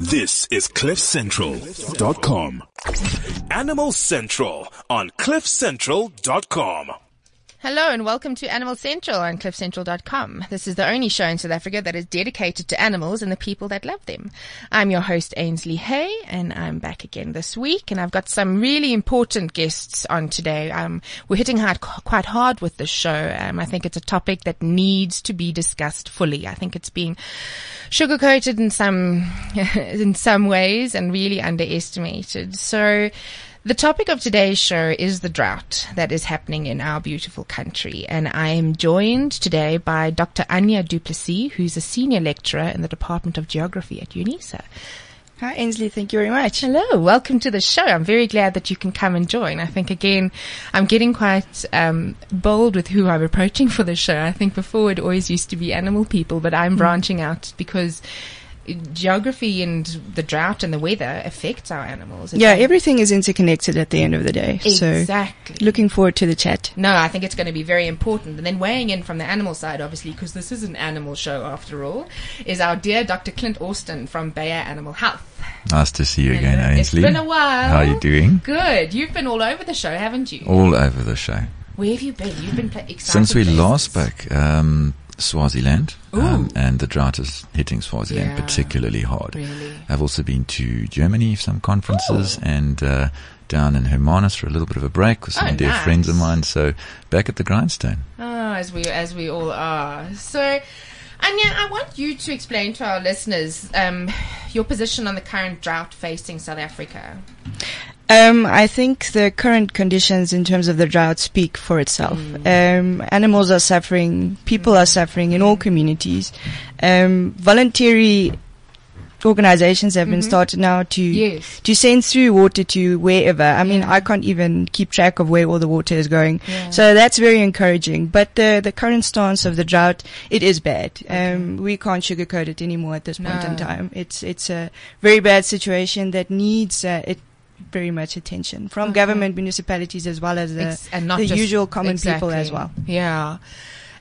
This is CliffCentral.com. Animal Central on CliffCentral.com. Hello and welcome to Animal Central on CliffCentral.com. This is the only show in South Africa that is dedicated to animals and the people that love them. I'm your host Ainsley Hay and I'm back again this week and I've got some really important guests on today. Um, we're hitting hard, quite hard with this show. Um, I think it's a topic that needs to be discussed fully. I think it's being sugar-coated in some, in some ways and really underestimated. So, the topic of today's show is the drought that is happening in our beautiful country. And I am joined today by Dr. Anya Duplessis, who's a senior lecturer in the Department of Geography at UNISA. Hi, Ainsley. Thank you very much. Hello. Welcome to the show. I'm very glad that you can come and join. I think, again, I'm getting quite um, bold with who I'm approaching for the show. I think before it always used to be animal people, but I'm mm. branching out because geography and the drought and the weather affects our animals. Yeah, everything is interconnected at the end of the day. Exactly. So looking forward to the chat. No, I think it's going to be very important. And then weighing in from the animal side, obviously, because this is an animal show after all, is our dear Dr. Clint Austin from Bayer Animal Health. Nice to see you again, Ainsley. It's been a while. How are you doing? Good. You've been all over the show, haven't you? All over the show. Where have you been? You've been pla- Since we places. last spoke, um, Swaziland, um, and the drought is hitting Swaziland Yeah. particularly hard. Really? I've also been to Germany for some conferences and uh, down in Hermanus for a little bit of a break with some Oh, dear nice. friends of mine. So back at the grindstone. Oh, as we as we all are. So, Anya, I want you to explain to our listeners um, your position on the current drought facing South Africa. Um, I think the current conditions in terms of the drought speak for itself. Um, animals are suffering, people are suffering in all communities. Um, voluntary organizations have been started now to Yes. to send through water to wherever. I mean, I can't even keep track of where all the water is going. Yeah. So that's very encouraging. But the the current stance of the drought, it is bad. Um, we can't sugarcoat it anymore at this point in time. It's it's a very bad situation that needs uh, it very much attention from Okay. government, municipalities, as well as the Ex- and not the just- usual common people as well. Yeah.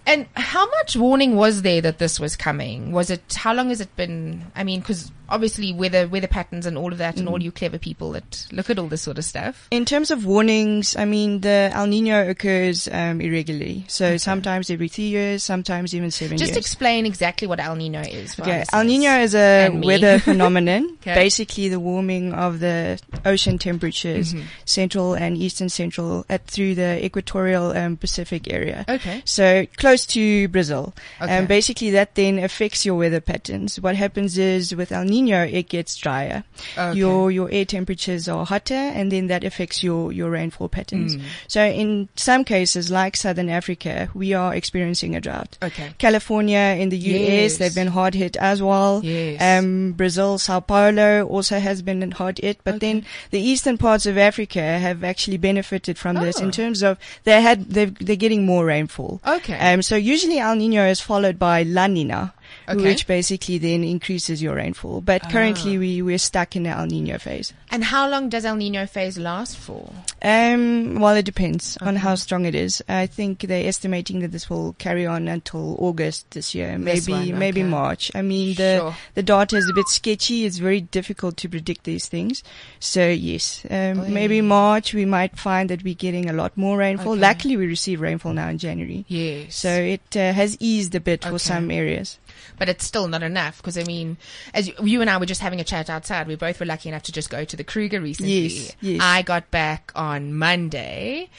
And how much warning was there that this was coming? Was it, how long has it been? I mean, because obviously weather, weather patterns and all of that and Mm. all you clever people that look at all this sort of stuff. In terms of warnings, I mean, the El Nino occurs um, irregularly. So sometimes every three years, sometimes even seven Just years. explain exactly what El Nino is. Okay, El. Nino is a weather phenomenon. Okay. Basically, the warming of the ocean temperatures, Mm-hmm. central and eastern central, at, through the equatorial um, Pacific area. Okay. So close to Brazil. Okay. And basically, that then affects your weather patterns. What happens is with El Nino, it gets drier. Okay. Your your air temperatures are hotter, and then that affects your your rainfall patterns. Mm. So in some cases, like Southern Africa, we are experiencing a drought. Okay. California in the US, Yes. they've been hard hit as well. Yes. Um, Brazil, Sao Paulo also has been hard hit, but Okay. then the eastern parts of Africa have actually benefited from this Oh. in terms of they had they've, they're getting more rainfall. Okay. Um, so usually El Nino is followed by La Nina. Okay. Which basically then increases your rainfall. But currently Ah. we, we're stuck in the El Nino phase. and how long does El Nino phase last for? Um, well, it depends on how strong it is. I think they're estimating that this will carry on until August this year, This maybe one, maybe okay. March. I mean, the Sure. the data is a bit sketchy. It's very difficult to predict these things. So yes, um, maybe March we might find that we're getting a lot more rainfall. Okay. Luckily, we receive rainfall now in January. Yes. So it uh, has eased a bit Okay. for some areas. But it's still not enough because I mean, as you, you and I were just having a chat outside, we both were lucky enough to just go to the Kruger recently. Yes, yes. I got back on Monday,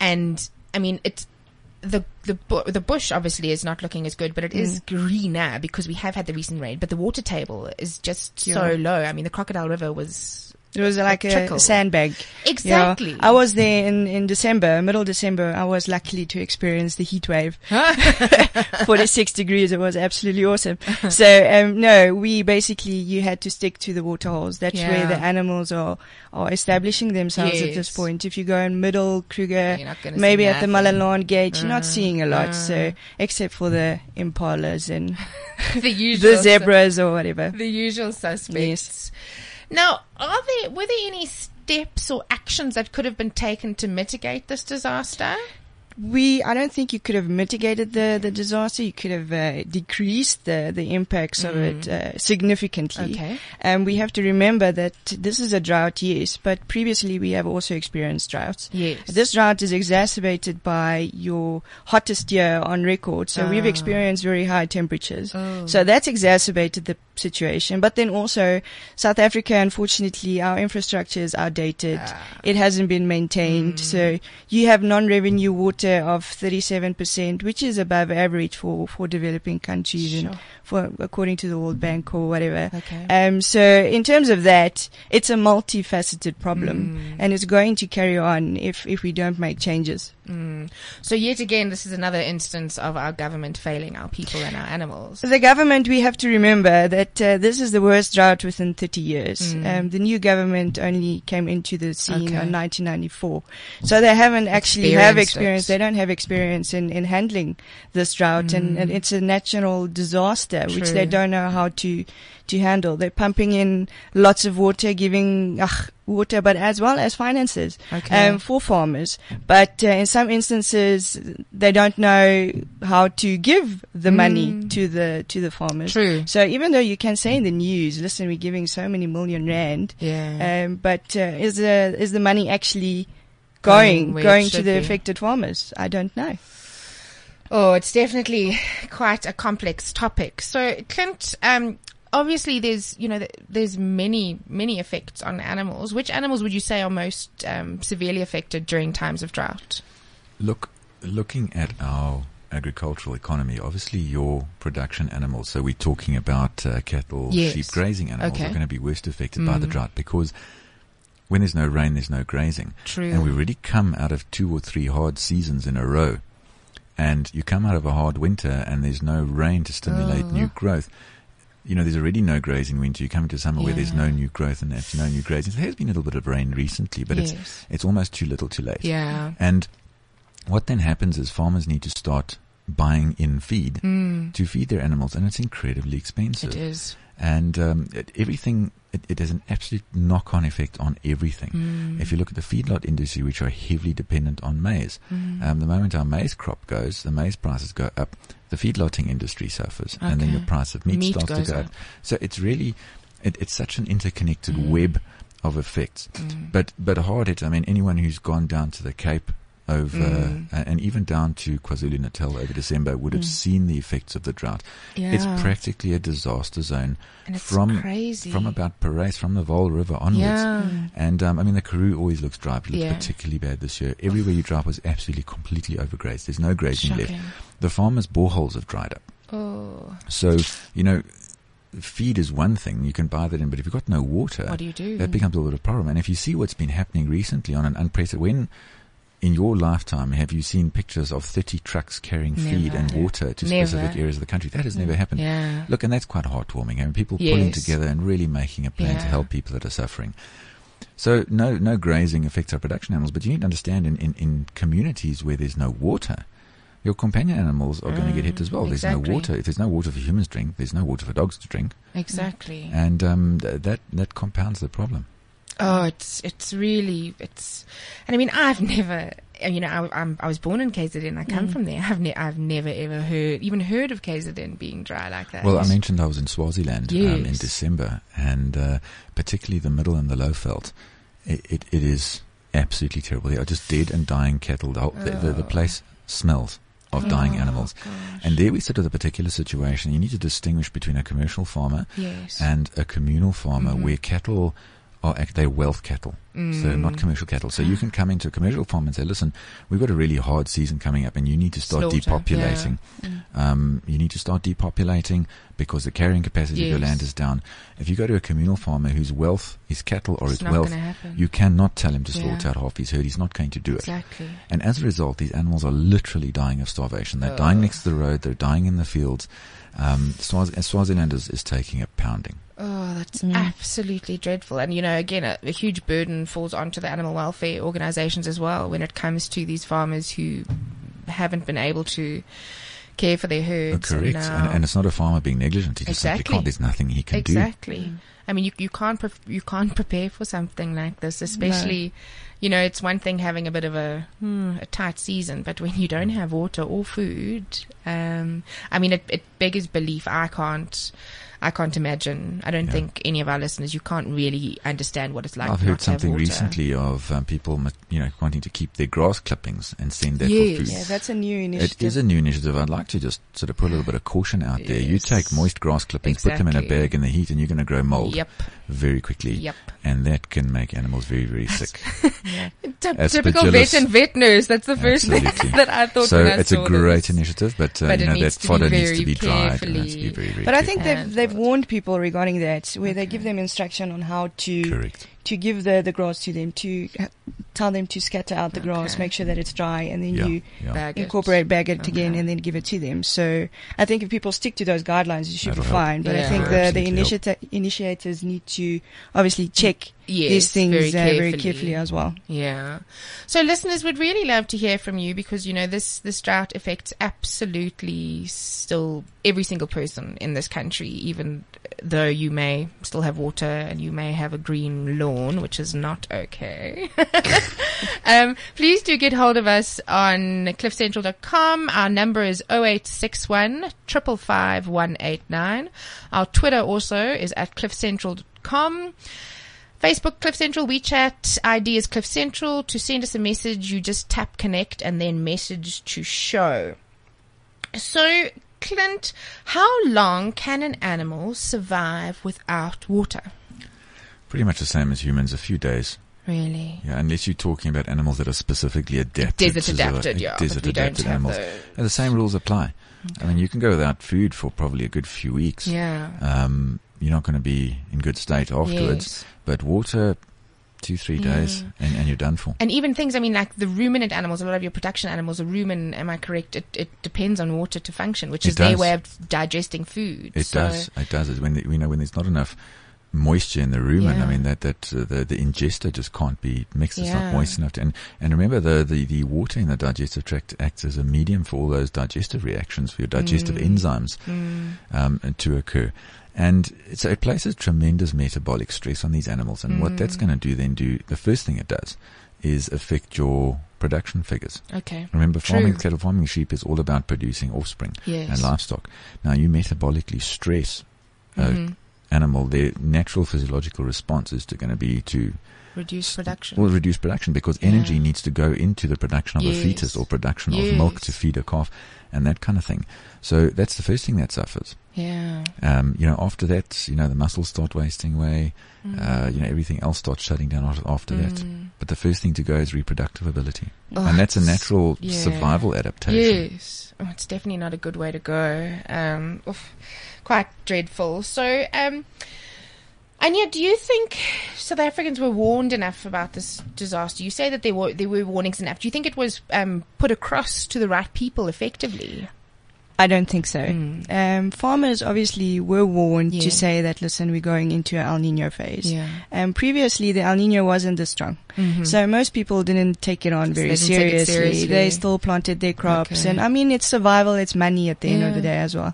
and I mean it's. The the the bush obviously is not looking as good, but it is Mm. greener because we have had the recent rain. But the water table is just so low. I mean, the Crocodile River was It was like a, trickle. sandbag. exactly. Yeah. I was there in, in December, middle December. I was lucky to experience the heat wave. 46 degrees. It was absolutely awesome. So, um, no, we basically, you had to stick to the water holes. That's where the animals are, are establishing themselves at this point. If you go in middle Kruger, You're not gonna see maybe at the. Malelane gate, you're not Uh, seeing a lot. uh. So, except for the impalas and the usual the zebras or whatever. the usual suspects. Now, are there were there any steps or actions that could have been taken to mitigate this disaster? we, I don't think you could have mitigated the, the disaster. You could have uh, decreased the, the impacts of it uh, significantly. Okay. And we have to remember that this is a drought, yes, but previously we have also experienced droughts. Yes. This drought is exacerbated by your hottest year on record. So we've Ah. experienced very high temperatures. Oh. So that's exacerbated the situation. But then also South Africa, unfortunately, our infrastructure is outdated. Ah. It hasn't been maintained. So you have non-revenue water of 37%, which is above average for, for developing countries and for, according to the World Bank or whatever. Okay. Um, so in terms of that, it's a multifaceted problem and it's going to carry on if, if we don't make changes. Mm. So yet again, this is another instance of our government failing our people and our animals. The government, we have to remember that uh, this is the worst drought within 30 years. Um, the new government only came into the scene Okay. in 1994. So they haven't actually have experience. it. They don't have experience in, in handling this drought and, and it's a natural disaster which they don't know how to, to handle. They're pumping in lots of water, giving ugh, water, but as well as finances Okay. um, for farmers. But uh, in some instances, they don't know how to give the money to the to the farmers. True. So even though you can say in the news, "Listen, we're giving so many million rand," Yeah. um, but uh, is the is the money actually Going going going, to the be. affected farmers? I don't know. Oh, it's definitely quite a complex topic. So, Clint, um, obviously there's, you know, there's many, many effects on animals. Which animals would you say are most um, severely affected during times of drought? Look, looking at our agricultural economy, obviously your production animals, so we're talking about uh, cattle, Yes. sheep, grazing animals Okay. are going to be worst affected by the drought because when there's no rain, there's no grazing. True. And we really come out of two or three hard seasons in a row. And you come out of a hard winter and there's no rain to stimulate Oh. new growth. You know, there's already no grazing winter. You come into summer where there's no new growth and there's no new grazing. So there has been a little bit of rain recently, but Yes. it's it's almost too little too late. Yeah. And what then happens is farmers need to start buying in feed Mm, to feed their animals, and it's incredibly expensive. it is. And um, it, everything, it, it has an absolute knock-on effect on everything. Mm. If you look at the feedlot industry, which are heavily dependent on maize, Mm. um, the moment our maize crop goes, the maize prices go up. The feedlotting industry suffers, and then Okay. the price of meat, Meat starts to go up. up. So it's really, it, it's such an interconnected Mm. web of effects. Mm. But but hard hit. I mean, anyone who's gone down to the Cape over Mm. uh, and even down to KwaZulu Natal over December would have seen the effects of the drought. Yeah. It's practically a disaster zone and it's from crazy. from about Parys, from the Vaal River onwards. yeah. And um, I mean, the Karoo always looks dry, but it looks Yeah. particularly bad this year. Everywhere you drive was absolutely completely overgrazed. There's no grazing left. The farmers' boreholes have dried up. Oh, So you know, feed is one thing you can buy that in, but if you've got no water, what do you do? that becomes a little bit of a problem. And if you see what's been happening recently on an unprecedented, when in your lifetime have you seen pictures of 30 trucks carrying feed and water to Never. specific areas of the country? That has never happened. yeah. Look, and that's quite heartwarming. I mean, people pulling together and really making a plan to help people that are suffering. So no, no grazing affects our production animals, but you need to understand in, in, in communities where there's no water, your companion animals are going to get hit as well. There's Mm, no water. If there's no water for humans to drink, there's no water for dogs to drink. Exactly. And um, th- that, that compounds the problem. Oh, it's it's really it's, and I mean I've never, you know, I, I'm I was born in KZN. I come from there. I've ne- I've never ever heard even heard of KZN being dry like that. Well, I mentioned I was in Swaziland um, in December, and uh, particularly the middle and the low veld, it, it, it is absolutely terrible. They are just dead and dying cattle. The, whole, the, the, the place smells of dying Oh, animals. gosh. And there we sit with a particular situation. You need to distinguish between a commercial farmer yes, and a communal farmer Mhm. where cattle are they're wealth cattle, so Mm. not commercial cattle. So you can come into a commercial farm and say, "Listen, we've got a really hard season coming up, and you need to start Slaughter, depopulating. Um, you need to start depopulating because the carrying capacity of your land is down. If you go to a communal farmer whose wealth is cattle or it's not wealth, going to happen. you cannot tell him to Yeah. slaughter out half his herd. He's not going to do it. exactly. And as a result, these animals are literally dying of starvation. They're dying next to the road. They're dying in the fields. Um, Swaz- Swaziland is, is taking a pounding. Oh, that's Mm. absolutely dreadful. And, you know, again, a, a huge burden falls onto the animal welfare organizations as well when it comes to these farmers who haven't been able to care for their Uh, herds. correct. now- And, and it's not a farmer being negligent. He just simply Exactly. can't. There's nothing he can do. exactly. I mean, you you can't pre- you can't prepare for something like this, especially. You know, it's one thing having a bit of a hmm, a tight season, but when you don't have water or food, um, I mean, it, it beggars belief. I can't, I can't imagine. I don't Yeah. think any of our listeners, you can't really understand what it's like. I've not heard to have something water. recently of um, people, you know, wanting to keep their grass clippings and send that Yes. for food. Yeah, that's a new initiative. is a new initiative. I'd like to just sort of put a little bit of caution out there. You take moist grass clippings, put them in a bag in the heat, and you're going to grow mold Yep, very quickly. yep. And that can make animals very, very sick. Ty- Aspergillus. typical vet and vet nurse. That's the first Absolutely. thing that I thought. so when I it's a great this. initiative, but, uh, But you know, that fodder needs to be dried and has to be very, very But I think they've, they've warned people regarding that, where they give them instruction on how to Correct. To give the, the grass to them, to tell them to scatter out the grass, make sure that it's dry, and then Yeah, you yeah. Bag it. incorporate, bag it again, Okay. and then give it to them. So I think if people stick to those guidelines, you should That'll be help. fine. But I think the, the initiata- initiators need to obviously check Yes, these things very uh, very carefully. carefully as well. Yeah. So listeners would really love to hear from you because, you know, this, this drought affects absolutely still every single person in this country, even though you may still have water and you may have a green lawn, which is not okay. um, please do get hold of us on cliffcentral.com. Our number is 0861 555 189. Our Twitter also is at cliffcentral.com. Facebook Cliff Central, WeChat ID is Cliff Central. To send us a message, you just tap connect and then message to show. So, Clint, how long can an animal survive without water? Pretty much the same as humans, a few days. Really? Yeah, unless you're talking about animals that are specifically adapted. Desert the- adapted, yeah. Desert but we don't adapted animals. the- And the same rules apply. I mean, you can go without food for probably a good few weeks. Yeah. Um, you're not going to be in good state afterwards. Yes. But water, two, three days, and, and you're done for. And even things, I mean, like the ruminant animals, a lot of your production animals are rumen, am I correct? It, it depends on water to function, which It is their way of digesting food. It So- does. It does. It's when the, you know when there's not enough moisture in the rumen. Yeah. I mean that that uh, the the ingesta just can't be mixed. It's Yeah. not moist enough to. And and remember the, the the water in the digestive tract acts as a medium for all those digestive reactions for your digestive Mm. enzymes um, to occur. And so it places tremendous metabolic stress on these animals. And what that's Mm. going to do then do the first thing it does is affect your production figures. Okay. Remember, farming True. cattle farming sheep is all about producing offspring Yes. and livestock. Now, you metabolically stress a Mhm. Animal, their natural physiological response is to going to be to Reduce production. well reduce production because Yeah. energy needs to go into the production of a fetus or production of milk to feed a calf and that kind of thing. So that's the first thing that suffers. yeah. Um, you know, after that, you know, the muscles start wasting away. Mm. Uh, you know, everything else starts shutting down after, after that. Mm. But the first thing to go is reproductive ability, Oh, and that's a natural yeah. survival adaptation. Yes. Oh, it's definitely not a good way to go. Um, oof, quite dreadful. So, um, and yet, do you think South Africans were warned enough about this disaster? You say that there were there were warnings enough. Do you think it was um, put across to the right people effectively? I don't think so. Mm. Um, farmers obviously were warned Yeah. to say that, listen, we're going into an El Nino phase. Yeah. Um, previously, the El Nino wasn't this strong. Mhm. So most people didn't take it on very they seriously. seriously. They still planted their crops. Okay. And I mean, it's survival, it's money at the end of the day as well.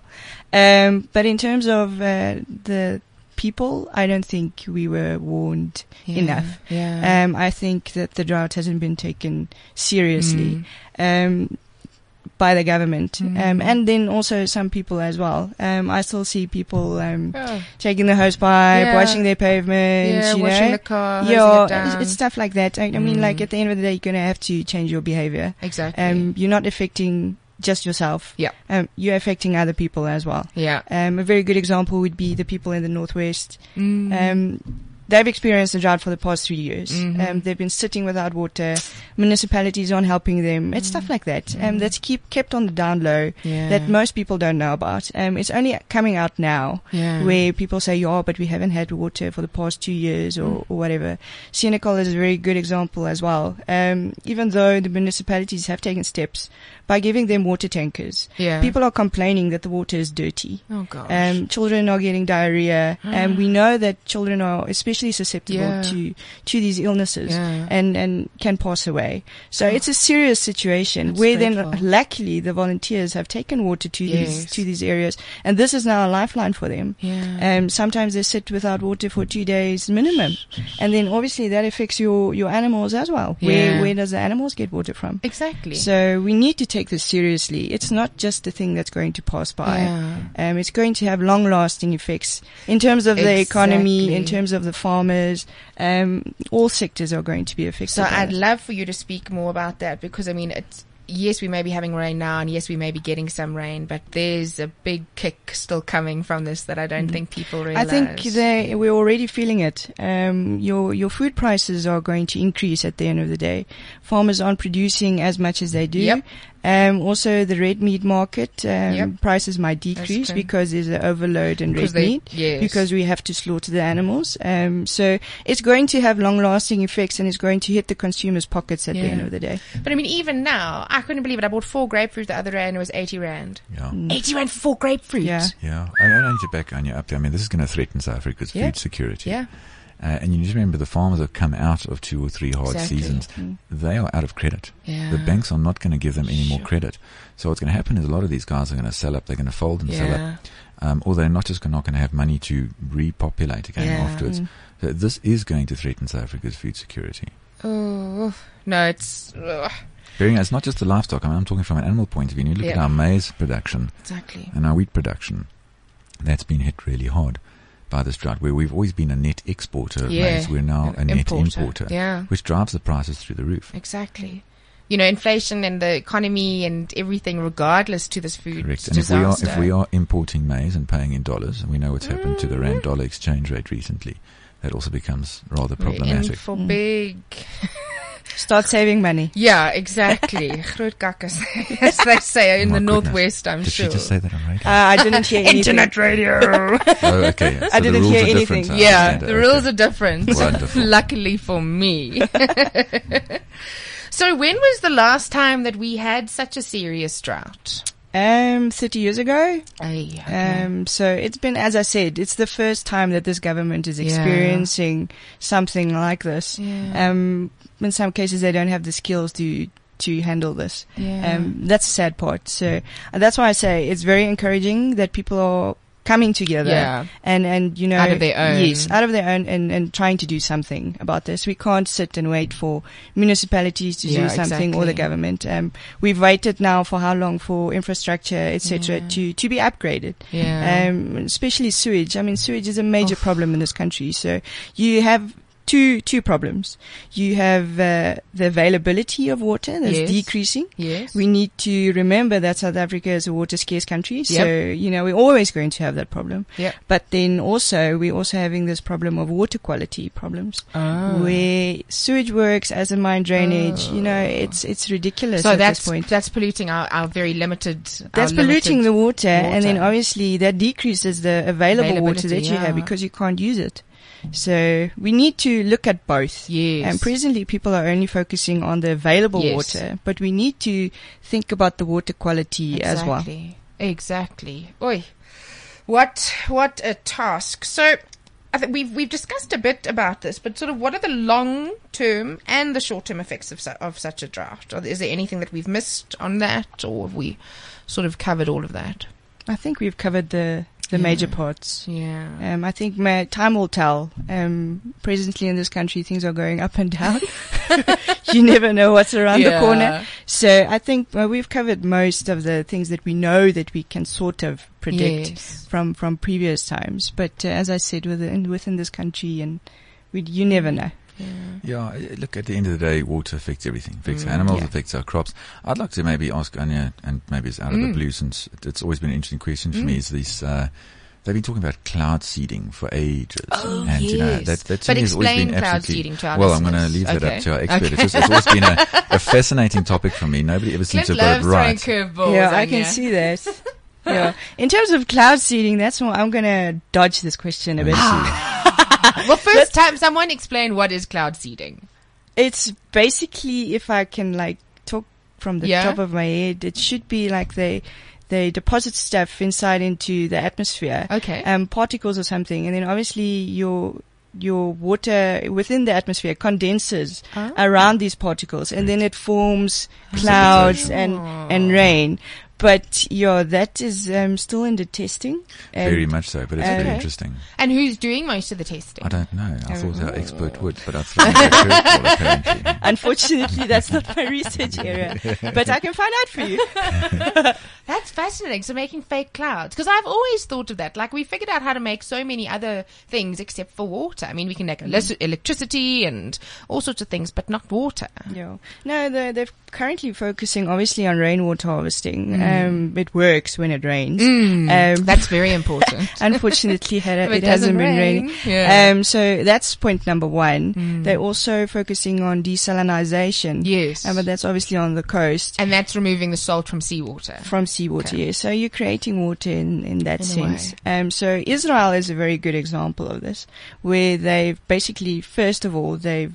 Um, but in terms of uh, the people, I don't think we were warned Yeah. enough. Yeah. Um, I think that the drought hasn't been taken seriously Mm. um, by the government, um, Mm. and then also some people as well. Um, I still see people um, taking the hose pipe, Yeah. washing their pavements, Yeah, you washing know. the car, yeah, it it's, it's stuff like that. I, I mean, like Mm. at the end of the day, you're gonna have to change your behavior. exactly. Um, you're not affecting just yourself. Yeah. Um, you're affecting other people as well. yeah. Um, a very good example would be the people in the northwest. Mm. Um, they've experienced a drought for the past three years. Mhm. Um, they've been sitting without water. Municipalities aren't helping them. It's stuff like that. Um, that's keep kept on the down low yeah. that most people don't know about. Um, it's only coming out now yeah. where people say, yeah, but we haven't had water for the past two years or, Mm. or whatever. Senekal is a very good example as well. Um, even though the municipalities have taken steps by giving them water tankers, yeah. people are complaining that the water is dirty. Oh gosh. Um, children are getting diarrhea, and we know that children are, especially especially susceptible Yeah. to to these illnesses Yeah. and and can pass away. So it's a serious situation That's where then luckily the volunteers have taken water to these to these areas, and this is now a lifeline for them. Yeah. Um, sometimes they sit without water for two days minimum, and then obviously that affects your your animals as well. Yeah. Where where does the animals get water from? exactly. So we need to take this seriously. It's not just a thing that's going to pass by. Yeah. Um, it's going to have long-lasting effects in terms of the economy, in terms of the farmers. Um, all sectors are going to be affected. So I'd love for you to speak more about that because I mean, it's yes, we may be having rain now, and yes, we may be getting some rain, but there's a big kick still coming from this that I don't think people Mm. I think they, we're already feeling it. Um, your your food prices are going to increase at the end of the day. Farmers aren't producing as much as they do. Yep. Um, also, the red meat market um, Yep. prices might decrease because there's an overload in red they- meat. yes. Because we have to slaughter the animals. Um, so it's going to have long-lasting effects, and it's going to hit the consumers' pockets at the end of the day. But I mean, even now, I couldn't believe it. I bought four grapefruit the other day, and it was eighty rand. Yeah. Eighty rand for four grapefruit. Yeah. Yeah, I, I need to back Anya up there. I mean, this is going to threaten South Africa's Yeah. food security. Yeah. Uh, and you need to remember the farmers have come out of two or three hard Exactly. seasons. They are out of credit. Yeah. The banks are not going to give them any more Sure. credit. So what's going to happen is a lot of these guys are going to sell up. They're going to fold and sell up. Um, or they're not just gonna- not going to have money to repopulate again Yeah. afterwards. So this is going to threaten South Africa's food security. Oh no, it's ugh, Bearing it's not just the livestock. I mean, I'm talking from an animal point of view. And you look at our maize production exactly. and our wheat production. That's been hit really hard by this drought. Where we've always been a net exporter of Yeah. maize, we're now a An net importer. importer, Yeah. which drives the prices through the roof. Exactly. You know, inflation and the economy and everything, regardless to this food Correct. And if we are if we are importing maize and paying in dollars, and we know what's happened to the Mm. rand dollar exchange rate recently, that also becomes rather We're in problematic. for Mm. big. Start saving money. Yeah, exactly. Groot kakkers, as they say in Oh the goodness. northwest. I'm Did sure. she just say that on radio? Uh, I didn't hear anything. Internet radio. oh, okay. So I didn't hear anything. I yeah, the it. rules are different. Wonderful. Luckily for me. so, when was the last time that we had such a serious drought? Um, 30 years ago. Ay, Um, so it's been, as I said, it's the first time that this government is Yeah. experiencing something like this. Yeah. Um, in some cases, they don't have the skills to to handle this. Yeah. Um, that's the sad part. So that's why I say it's very encouraging that people are coming together Yeah. and and you know Out of their own. yes out of their own and and trying to do something about this we can't sit and wait for municipalities to Yeah, do something or the government um we've waited now for how long for infrastructure etc Yeah. to to be upgraded yeah. um, especially sewage. I mean, sewage is a major problem in this country. So you have two two problems. You have uh, the availability of water that's Yes. decreasing. yes. We need to remember that South Africa is a water scarce country. So, you know, we're always going to have that problem. Yep. But then also, we're also having this problem of water quality problems. Oh. Where sewage works as a mine drainage, you know, it's, it's ridiculous so at that's this point. that's polluting our, our very limited. That's polluting limited the water, and then obviously that decreases the available water that Availability, you have because you can't use it. So we need to look at both. Yes. And presently people are only focusing on the available Yes. water, but we need to think about the water quality as well. Exactly. Exactly. Oi. What what a task. So I think we've we've discussed a bit about this, but sort of what are the long term and the short term effects of su- of such a drought? Is there anything that we've missed on that, or have we sort of covered all of that? I think we've covered the the Yeah. major parts. Yeah. Um, I think ma time will tell. Um, presently in this country, things are going up and down. you never know what's around the corner. So I think well, we've covered most of the things that we know that we can sort of predict Yes. from from previous times. But uh, as I said, within within this country, and we, you never know. Yeah. Yeah, uh, look, at the end of the day, water affects everything. Affects Mm, animals, yeah. affects our crops. I'd like to maybe ask Anya, and maybe it's out of the Mm. blue since it's always been an interesting question for me, Mm. is this, uh, they've been talking about cloud seeding for ages. Oh, and, you know, yes. that, that to But me has always explain been cloud seeding to our Well, I'm going to listeners. leave that Okay. up to our expert. Okay. It's, just, it's always been a, a fascinating topic for me. Nobody ever seems Cliff to have got it loves throwing right. yeah, I Anya. can see that. yeah. In terms of cloud seeding, that's what I'm going to dodge this question a bit. Well, first time, someone explain what is cloud seeding. It's basically, if I can like talk from the Yeah. top of my head, it should be like they they deposit stuff inside into the atmosphere, Okay. um, particles or something, and then obviously your your water within the atmosphere condenses Ah. around these particles, and then it forms clouds and and rain. But yeah, that is um, still under testing. Very much so, but it's Okay. very interesting. And who's doing most of the testing? I don't know. I thought our expert would, but I've thrown that curveball apparently. Unfortunately, that's not my research area, but I can find out for you. That's fascinating. So making fake clouds, because I've always thought of that. Like we figured out how to make so many other things except for water. I mean, we can make elec- electricity and all sorts of things, but not water. Yeah. No, they're, they're currently focusing obviously on rainwater harvesting. Um, it works when it rains. Um, That's very important. unfortunately, it, it hasn't been rain, raining. yeah. Um, so that's point number one. They're also focusing on desalinization. Yes. Uh, but that's obviously on the coast. and that's removing the salt from seawater. From seawater, Okay. yes. So you're creating water in, in that In sense. Um, so Israel is a very good example of this, where they've basically, first of all, they've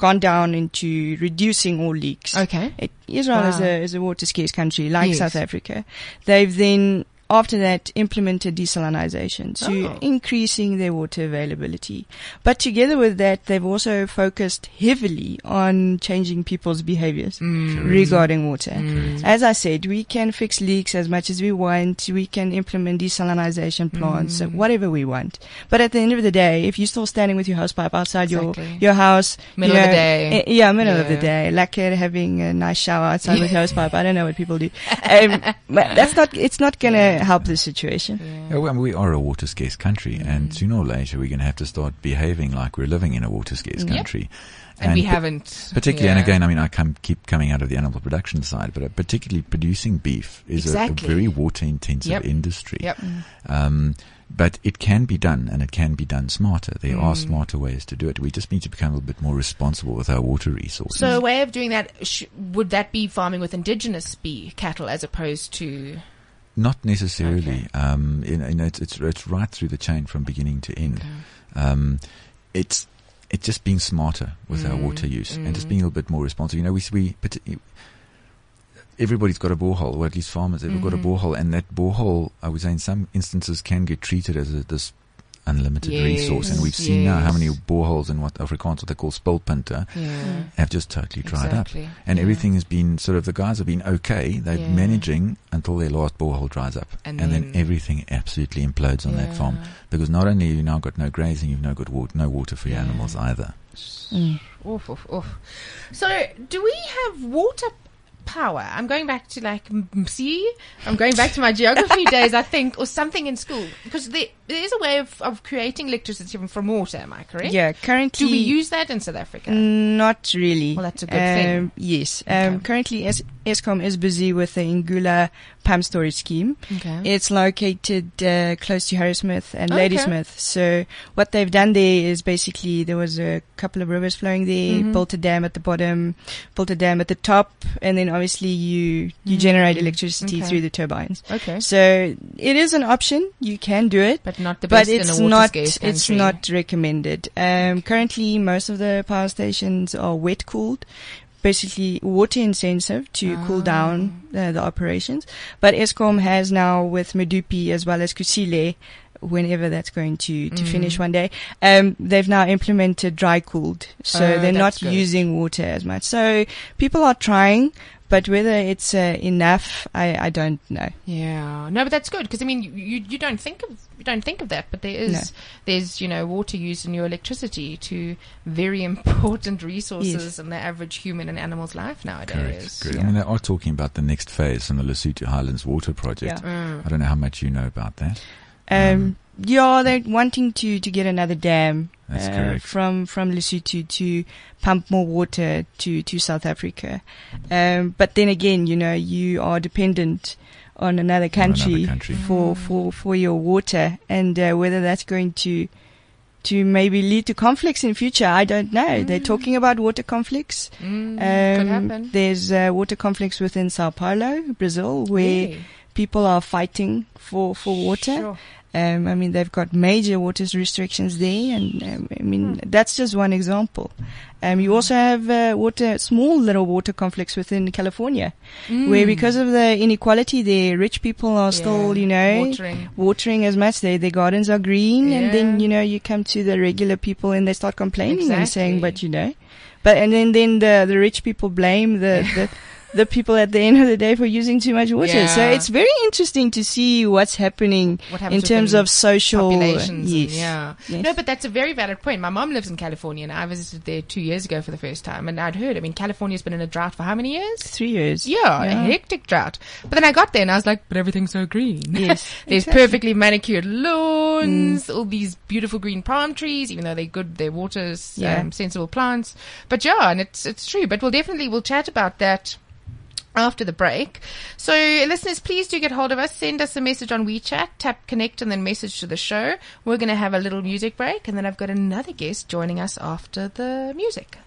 gone down into reducing all leaks. Okay. It, Israel is a is a water scarce country like Yes. South Africa. They've then after that implemented desalinization to Oh. increasing their water availability. But together with that, they've also focused heavily on changing people's behaviors Mm. regarding water. As I said, we can fix leaks as much as we want. We can implement desalinization plants, uh, Mm. whatever we want. But at the end of the day, if you're still standing with your house pipe outside Exactly. your your house, Middle you of the day. eh, yeah, middle of the day, like uh, having a nice shower outside with your hose pipe. I don't know what people do. Um, but that's not. It's not gonna help the situation. Yeah, well, I mean, we are a water scarce country, and sooner or later we're going to have to start behaving like we're living in a water scarce Yep. country. And, we pa- haven't. Particularly, and again, I mean, I come, keep coming out of the animal production side, but uh, particularly producing beef is a- Exactly. a, very water intensive Yep. industry. Yep. Um, but it can be done, and it can be done smarter. There are Mm. smarter ways to do it. We just need to become a little bit more responsible with our water resources. So a way of doing that, sh- would that be farming with indigenous bee cattle as opposed to? Not necessarily. Okay. Um, you know, it's, it's it's right through the chain from beginning to end. Um, it's it's just being smarter with our Mm, water use and just mm. being a little bit more responsive. You know, we we everybody's got a borehole, or at least farmers have got a Mhm. borehole, and that borehole, I would say, in some instances, can get treated as a, this unlimited resource. And we've Yes, seen now how many boreholes in what Afrikaans what they call suippunte Yeah. have just totally dried Exactly. up. And Yeah. everything has been sort of the guys have been okay. They're Yeah. managing until their last borehole dries up, And and, then, then- everything absolutely implodes on that farm because not only have you now got no grazing, you've no good water, no water for your animals either. Oof, oof, oof. So, do we have water power? I'm going back to like see. I'm going back to my geography days, I think, or something in school because there, there is a way of, of creating electricity from, from water. Am I correct? Yeah, currently. Do we use that in South Africa? Not really. Well, that's a good thing. um, Yes. Okay. Um, currently, es- Eskom is busy with the Ingula pump storage scheme. Okay. It's located uh, close to Harrismith and Okay. Ladysmith. So what they've done there is basically there was a couple of rivers flowing there, Mhm. built a dam at the bottom, built a dam at the top, and then obviously you you generate Mm. electricity Okay. through the turbines. okay. So it is an option. You can do it. But not the But best in it's a water not it's not recommended. Um, currently, most of the power stations are wet cooled, basically water intensive to cool down Ah. uh, the operations. But Eskom has now with Medupi as well as Kusile, whenever that's going to, to Mm. finish one day, um, they've now implemented dry cooled, so Oh, they're not good. using water as much. So people are trying. But whether it's uh, enough, I, I don't know. Yeah, no, but that's good because I mean, you, you you don't think of you don't think of that, but there is No. there's you know water used in your electricity to very important resources in the average human and animal's life nowadays. Correct. Correct. Yeah. I mean, they are talking about the next phase in the Lesotho Highlands Water Project. Yeah. Mm. I don't know how much you know about that. Um, yeah, they're wanting to, to get another dam That's uh, correct. from from Lesotho to pump more water to to South Africa. Um, but then again, you know, you are dependent on another country, country. for for for your water, and uh, whether that's going to to maybe lead to conflicts in future, I don't know. They're talking about water conflicts. Mm, Um, could happen. There's uh, water conflicts within Sao Paulo, Brazil, where Really? people are fighting for for water. Sure. Um, I mean, they've got major water restrictions there, and um, I mean that's just one example. Um, you also have uh, water, small little water conflicts within California, where because of the inequality there, rich people are still, you know, watering. watering as much. They, their gardens are green, and then you know you come to the regular people and they start complaining and saying, "But you know," but and then then the the rich people blame the the. The people at the end of the day for using too much water. So it's very interesting to see what's happening What in terms of social populations. Yes. yeah. Yes. No, but that's a very valid point. My mom lives in California and I visited there two years ago for the first time and I'd heard, I mean, California's been in a drought for how many years? Three years. Yeah, yeah. a hectic drought. But then I got there and I was like, but everything's so green. Yes, There's exactly. perfectly manicured lawns, all these beautiful green palm trees, even though they're good, they're water Yeah. um, sensible plants. But yeah, and it's, it's true. But we'll definitely, we'll chat about that after the break. So listeners, please do get hold of us. Send us a message on WeChat, tap connect and then message to the show. We're going to have a little music break and then I've got another guest joining us after the music.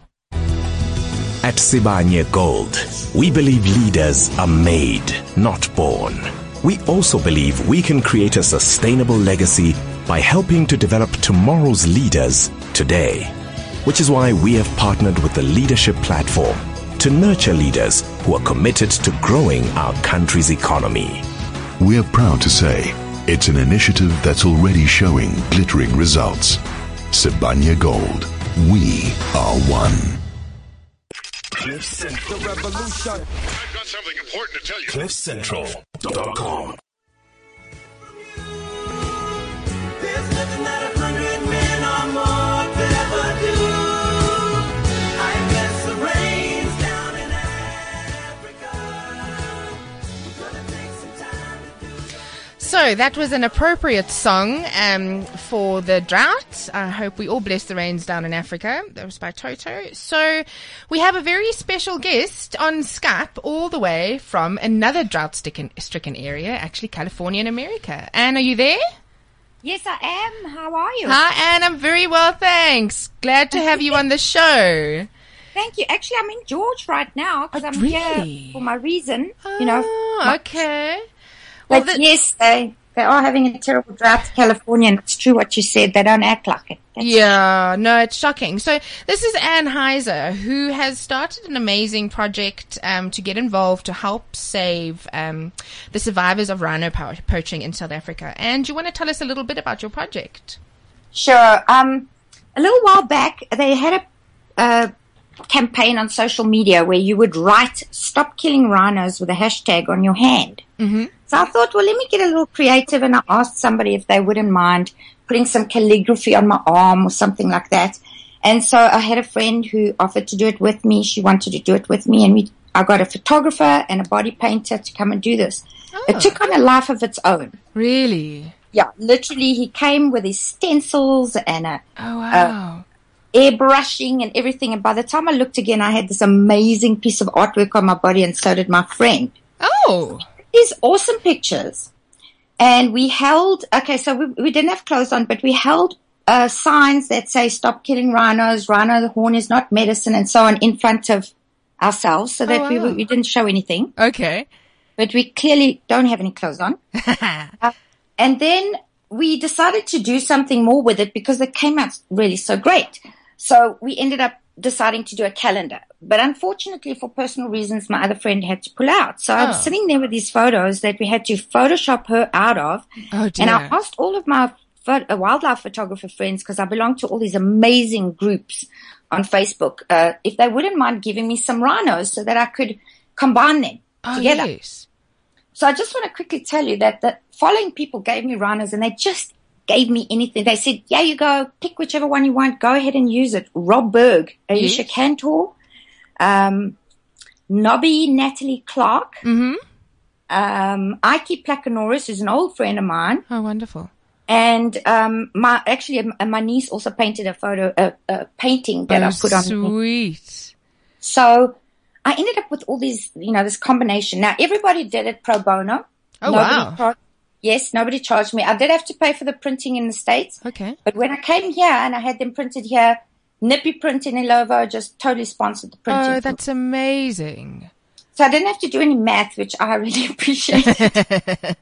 At Sibanye Gold, we believe leaders are made, not born. We also believe we can create a sustainable legacy by helping to develop tomorrow's leaders today. Which is why we have partnered with the Leadership Platform to nurture leaders who are committed to growing our country's economy. We're proud to say it's an initiative that's already showing glittering results. Sibanye Gold. We are one. Cliff Central Revolution. I've got something important to tell you. CliffCentral.com. So that was an appropriate song um, for the drought. I hope we all bless the rains down in Africa. That was by Toto. So we have a very special guest on Skype all the way from another drought stricken, stricken area, actually California in America. Anne, are you there? Yes, I am. How are you? Hi, Anne. I'm very well, thanks. Glad to have you on the show. Thank you. Actually, I'm in George right now because Oh, I'm really? here for my reason. you know, Oh, my- okay. Well, but the- yes, they they are having a terrible drought in California, and it's true what you said. They don't act like it. That's Yeah, no, it's shocking. So this is Anne Heiser, who has started an amazing project um, to get involved to help save um, the survivors of rhino po- poaching in South Africa. And you want to tell us a little bit about your project? Sure. Um, a little while back, they had a, a campaign on social media where you would write "Stop killing rhinos" with a hashtag on your hand. Mm-hmm. So I thought, well, let me get a little creative, and I asked somebody if they wouldn't mind putting some calligraphy on my arm or something like that. And so I had a friend who offered to do it with me. She wanted to do it with me, and we. I got a photographer and a body painter to come and do this. It took on a life of its own. Really? Yeah, literally, he came with his stencils and a Oh wow! airbrushing and everything. And by the time I looked again, I had this amazing piece of artwork on my body, and so did my friend. oh, These awesome pictures. And we held, okay, so we, we didn't have clothes on, but we held uh, signs that say stop killing rhinos, rhino the horn is not medicine, and so on in front of ourselves so that we, wow. we didn't show anything. okay. But we clearly don't have any clothes on. Uh, and then we decided to do something more with it because it came out really so great. So we ended up deciding to do a calendar. But unfortunately, for personal reasons, my other friend had to pull out. So I was Oh. sitting there with these photos that we had to Photoshop her out of. Oh dear. And I asked all of my pho- uh, wildlife photographer friends, because I belong to all these amazing groups on Facebook, uh, if they wouldn't mind giving me some rhinos so that I could combine them oh together. yes. So I just want to quickly tell you that the following people gave me rhinos and they just gave me anything. They said, yeah, you go, pick whichever one you want, go ahead and use it. Rob Berg, Alicia Yes. Cantor, um, Nobby Natalie Clark, Mm-hmm. um, Ike Placanores, who's an old friend of mine. Oh wonderful. And um, my actually, uh, my niece also painted a photo, a, a painting that oh, I put on. sweet. So I ended up with all these, you know, this combination. Now everybody did it pro bono. Oh, Nobody wow. char- yes, nobody charged me. I did have to pay for the printing in the states, Okay. but when I came here and I had them printed here, Nippy Print in Illovo just totally sponsored the printing. Oh, that's amazing. so I didn't have to do any math, which I really appreciate.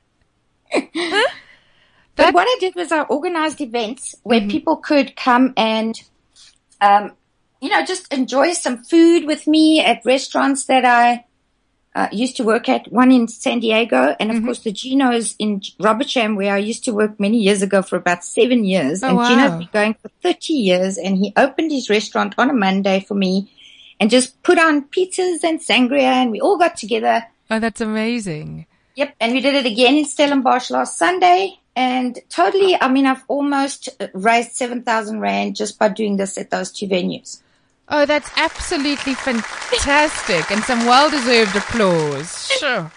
But what I did was I organized events where Mm-hmm. people could come and, um, you know, just enjoy some food with me at restaurants that I uh, used to work at. One in San Diego, and of Mm-hmm. course the Geno's in Robertsham, where I used to work many years ago for about seven years. Oh, and wow. Geno's been going for thirty years, and he opened his restaurant on a Monday for me, and just put on pizzas and sangria, and we all got together. Oh, that's amazing. Yep, and we did it again in Stellenbosch last Sunday. And totally, I mean, I've almost uh, raised 7,000 Rand just by doing this at those two venues. Oh, that's absolutely fantastic and some well-deserved applause. Sure.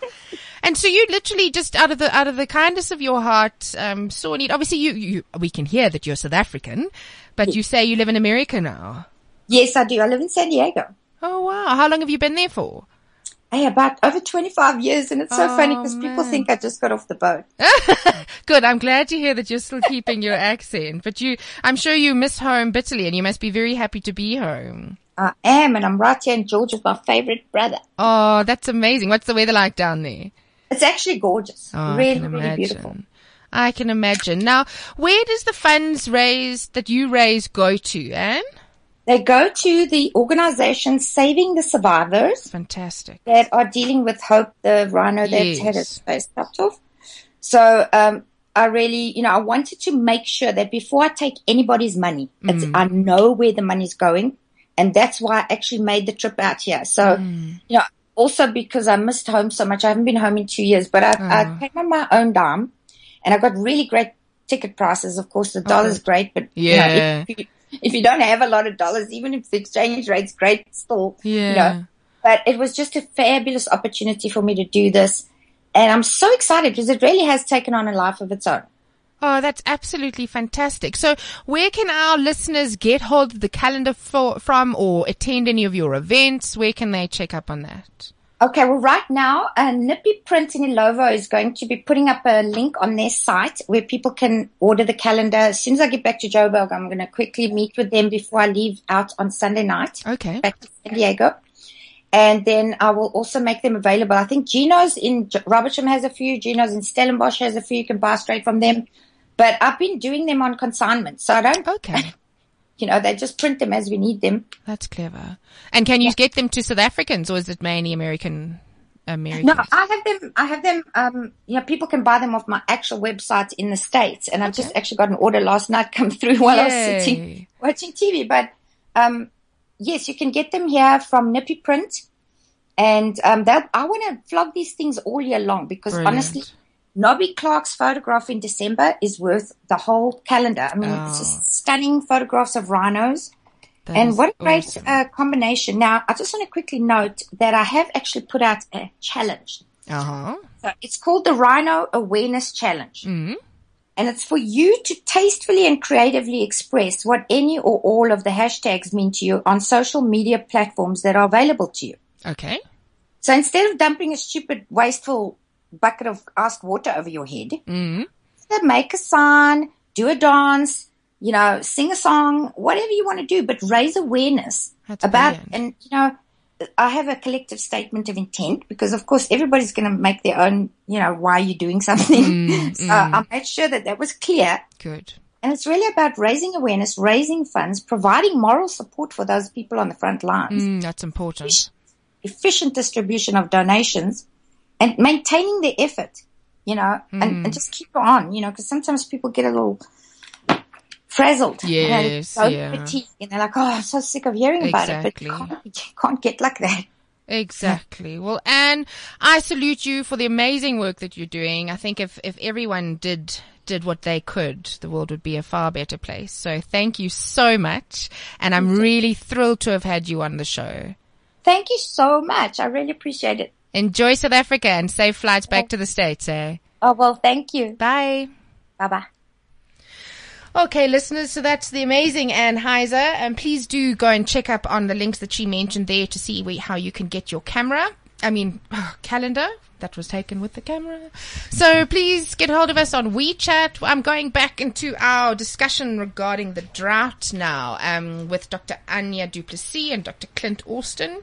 And so you literally just out of the out of the kindness of your heart um, saw a need. Obviously, you, you we can hear that you're South African, but you say you live in America now. Yes, I do. I live in San Diego. Oh wow! How long have you been there for? Hey, about over 25 years, and it's so Oh, funny because people think I just got off the boat. Good. I'm glad to hear that you're still keeping your accent. But you, I'm sure you miss home bitterly, and you must be very happy to be home. I am, and I'm right here in Georgia with my favorite brother. Oh, that's amazing. What's the weather like down there? It's actually gorgeous. Oh, really, really beautiful. I can imagine. Now, where does the funds raised that you raise go to, Anne? They go to the organization Saving the Survivors. Fantastic. that are dealing with Hope, the rhino that's had Yes. his face chopped off. So, um, I really, you know, I wanted to make sure that before I take anybody's money, it's, I know where the money's going. And that's why I actually made the trip out here. So, you know, also because I missed home so much, I haven't been home in two years, but I, I came on my own dime and I got really great ticket prices. Of course, the dollar's great, but you know, Yeah. if, you, if you don't have a lot of dollars, even if the exchange rate's great, still, you Yeah. know, but it was just a fabulous opportunity for me to do this. And I'm so excited because it really has taken on a life of its own. Oh, that's absolutely fantastic. So, where can our listeners get hold of the calendar for, from or attend any of your events? Where can they check up on that? Okay, well, right now, uh, Nippy Print in Illovo is going to be putting up a link on their site where people can order the calendar. As soon as I get back to Joburg, I'm going to quickly meet with them before I leave out on Sunday night. Okay. back to San Diego. And then I will also make them available. I think Geno's in Robertsham has a few. Geno's in Stellenbosch has a few. You can buy straight from them. But I've been doing them on consignment. So I don't, Okay. You know, they just print them as we need them. That's clever. And can you get them to South Africans or is it mainly American? Americans? No, I have them. I have them. Um, you know, people can buy them off my actual website in the states, and I've just actually got an order last night come through while I was sitting watching TV. But um, yes, you can get them here from Nippy Print, and um, that I want to flog these things all year long because Brilliant. honestly, Nobby Clark's photograph in December is worth the whole calendar. I mean, it's Oh. just stunning photographs of rhinos. That And what a great awesome. uh, combination. Now, I just want to quickly note that I have actually put out a challenge. Uh-huh. So it's called the Rhino Awareness Challenge. Mhm. And it's for you to tastefully and creatively express what any or all of the hashtags mean to you on social media platforms that are available to you. Okay. So instead of dumping a stupid, wasteful bucket of asked water over your head, Mhm. so make a sign, do a dance, you know, sing a song, whatever you want to do, but raise awareness That's about, brilliant. and you know, I have a collective statement of intent because of course everybody's going to make their own, you know, why you're doing something. Mm, so I made sure that that was clear. Good. And it's really about raising awareness, raising funds, providing moral support for those people on the front lines Mm, that's important. efficient distribution of donations and maintaining the effort, you know, and, and mm. just keep on, you know, because sometimes people get a little frazzled. you know, Yes, yeah. fatigue, and they're like, oh, I'm so sick of hearing about it. But you can't, you can't get like that. Exactly. Well, Anne, I salute you for the amazing work that you're doing. I think if, if everyone did did what they could, the world would be a far better place. So thank you so much. And I'm really thrilled to have had you on the show. Thank you so much. I really appreciate it. Enjoy South Africa and safe flights back to the States, eh? Oh, well, thank you. Bye. Bye bye. Okay, listeners, so that's the amazing Anne Heiser. And please do go and check up on the links that she mentioned there to see where, how you can get your camera. I mean, calendar that was taken with the camera. So please get hold of us on WeChat. I'm going back into our discussion regarding the drought now um, with Dr. Anya Duplessis and Dr. Clint Austin.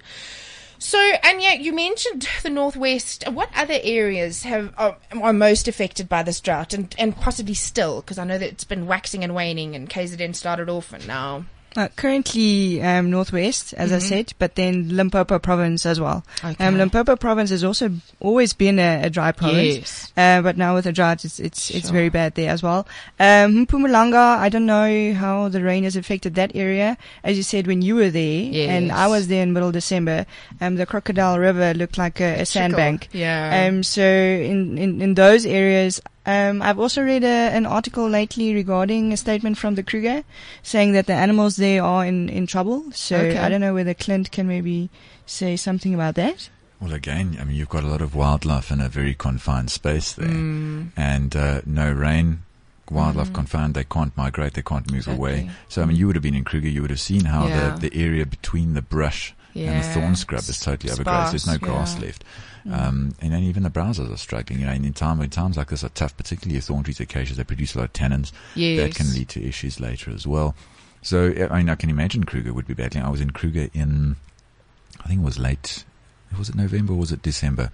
So, and yet you mentioned the northwest. What other areas have are, are most affected by this drought, and and possibly still? Because I know that it's been waxing and waning, and KZN started off, and now Uh, currently, um, northwest, as I said, but then Limpopo province as well. Okay. Um, Limpopo province has also always been a, a dry province, Yes. uh, but now with the drought, it's it's it's very bad there as well. Um, Mpumalanga, I don't know how the rain has affected that area. As you said, when you were there, yes. and I was there in middle December, um, the Crocodile River looked like a, a sandbank. Yeah. Um, so in, in, in those areas, um, I've also read a, an article lately regarding a statement from the Kruger saying that the animals there are in, in trouble. So Okay. I don't know whether Clint can maybe say something about that. Well, again, I mean, you've got a lot of wildlife in a very confined space there, Mm. and uh, no rain. Wildlife confined, they can't migrate, they can't move away. So, I mean, you would have been in Kruger, you would have seen how Yeah. the, the area between the brush and the thorn scrub is totally overgrown. There's no grass yeah. Mm. left. Um, and then even the browsers are struggling. You know, and in time, when times like this are tough, particularly with thorn trees, acacias, they produce a lot of tannins. Yes. That can lead to issues later as well. So, I mean, I can imagine Kruger would be battling. I was in Kruger in, I think it was late, was it November or was it December?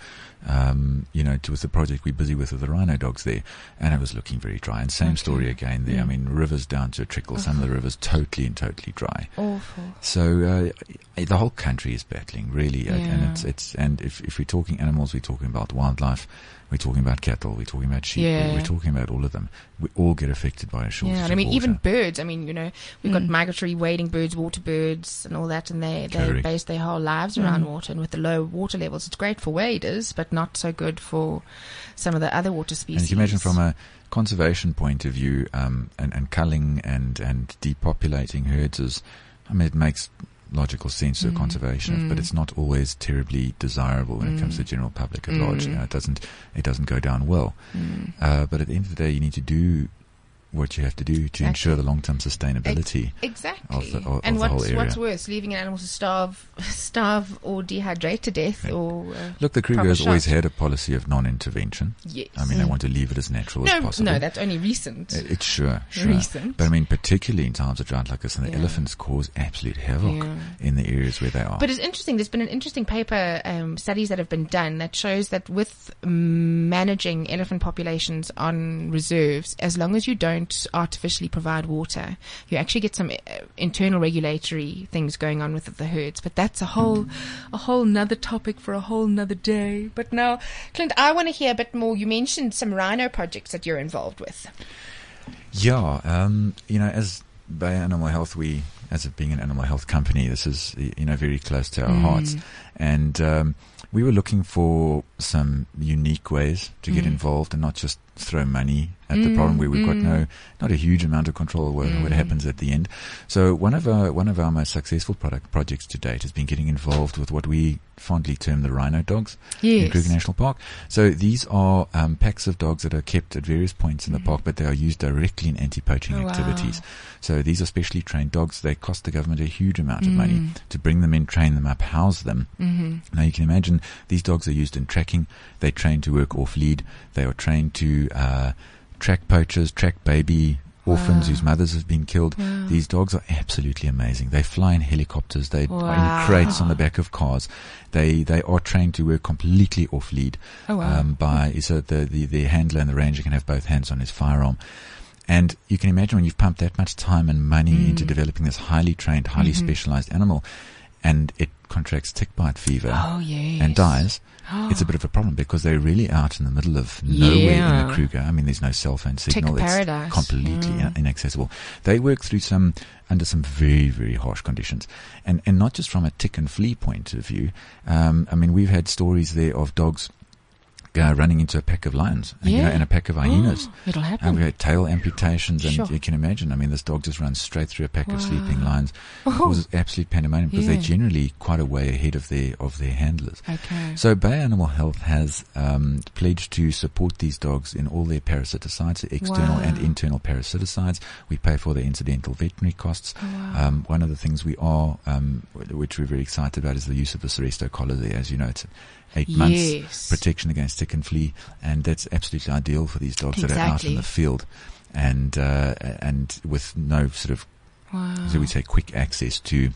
Um, you know, to, with the project we're busy with with the rhino dogs there, and it was looking very dry. And same story again there. I mean, rivers down to a trickle. Some of the rivers totally and totally dry. Awful. So uh, the whole country is battling, really, uh, and Yeah. it's it's and if if we're talking animals, we're talking about wildlife, we're talking about cattle, we're talking about sheep, Yeah. we're, we're talking about all of them. We all get affected by a shortage. Yeah, and I of mean, water. even birds. I mean, you know, we've got Mm. migratory wading birds, water birds, and all that, and they they Correct. base their whole lives around water. And with the low water levels, it's great for waders, but not so good for some of the other water species. And you can imagine from a conservation point of view, um, and, and culling and, and depopulating herds is, I mean, it makes logical sense to conservation, Mm. but Mm. it's not always terribly desirable when it comes to the general public at large. Mm. You know, it doesn't, it doesn't go down well. Mm. Uh, but at the end of the day, you need to do what you have to do to ensure the long-term sustainability. Exactly. of the- of- and of the whole what's what's worse, leaving an animal to starve, starve or dehydrate to death, Right. or uh, Look, the Kruger has always had a policy of non-intervention. yes. I mean, they want to leave it as natural as possible. no, that's only recent. It- It's sure, sure. Recent. But I mean, particularly in times of drought like this, and the Yeah. elephants cause absolute havoc Yeah. in the areas where they are. But it's interesting. There's been an interesting paper, um, studies that have been done that shows that with managing elephant populations on reserves, as long as you don't artificially provide water, you actually get some uh, internal regulatory things going on with the herds. But that's a whole, a whole nother topic for a whole nother day. But now, Clint, I want to hear a bit more. You mentioned some rhino projects that you're involved with. yeah, um, you know, as Bayer Animal Health, we, as it being an animal health company, this is you know very close to our Mm. hearts, and um, we were looking for some unique ways to get Mm. involved and not just throw money at the Mm, problem where we've got mm. no not a huge amount of control over what Mm. happens at the end. So one of our one of our most successful product projects to date has been getting involved with what we fondly term the rhino dogs in Yes. Kruger National Park. So these are um, packs of dogs that are kept at various points in the park, but they are used directly in anti-poaching. Oh, wow. activities. So these are specially trained dogs. They cost the government a huge amount of money Mm. to bring them in, train them up, house them. Mm-hmm. Now you can imagine these dogs are used in tracking. They're trained to work off lead. They are trained to uh, track poachers, track baby orphans Wow. whose mothers have been killed. Wow. These dogs are absolutely amazing. They fly in helicopters. They are in crates on the back of cars. They they are trained to work completely off lead. Oh, wow. Um, by so the, the the handler and the ranger can have both hands on his firearm. And you can imagine when you've pumped that much time and money Mm. into developing this highly trained, highly Mm-hmm. specialized animal, and it contracts tick bite fever Oh yes. and dies, it's a bit of a problem because they're really out in the middle of nowhere in the Kruger. I mean, there's no cell phone signal. Tick signal. paradise. It's completely Mm. inaccessible. They work through some under some very very harsh conditions, and and not just from a tick and flea point of view. Um, I mean, we've had stories there of dogs. Uh, running into a pack of lions, and, you know, Yeah. and a pack of hyenas. It'll happen. And we had tail amputations, and Sure. you can imagine. I mean, this dog just runs straight through a pack of sleeping Wow. lions. It Oh. causes absolute pandemonium because Yeah. they're generally quite a way ahead of their of their handlers. Okay. So Bayer Animal Health has um, pledged to support these dogs in all their parasiticides, the external Wow. and internal parasiticides. We pay for their incidental veterinary costs. Oh, wow. Um, one of the things we are, um, which we're very excited about, is the use of the Seresto collar there. As you know, it's eight Yes. months protection against tick and flea, and that's absolutely ideal for these dogs that are out in the field, and uh, and with no sort of wow. so we say quick access to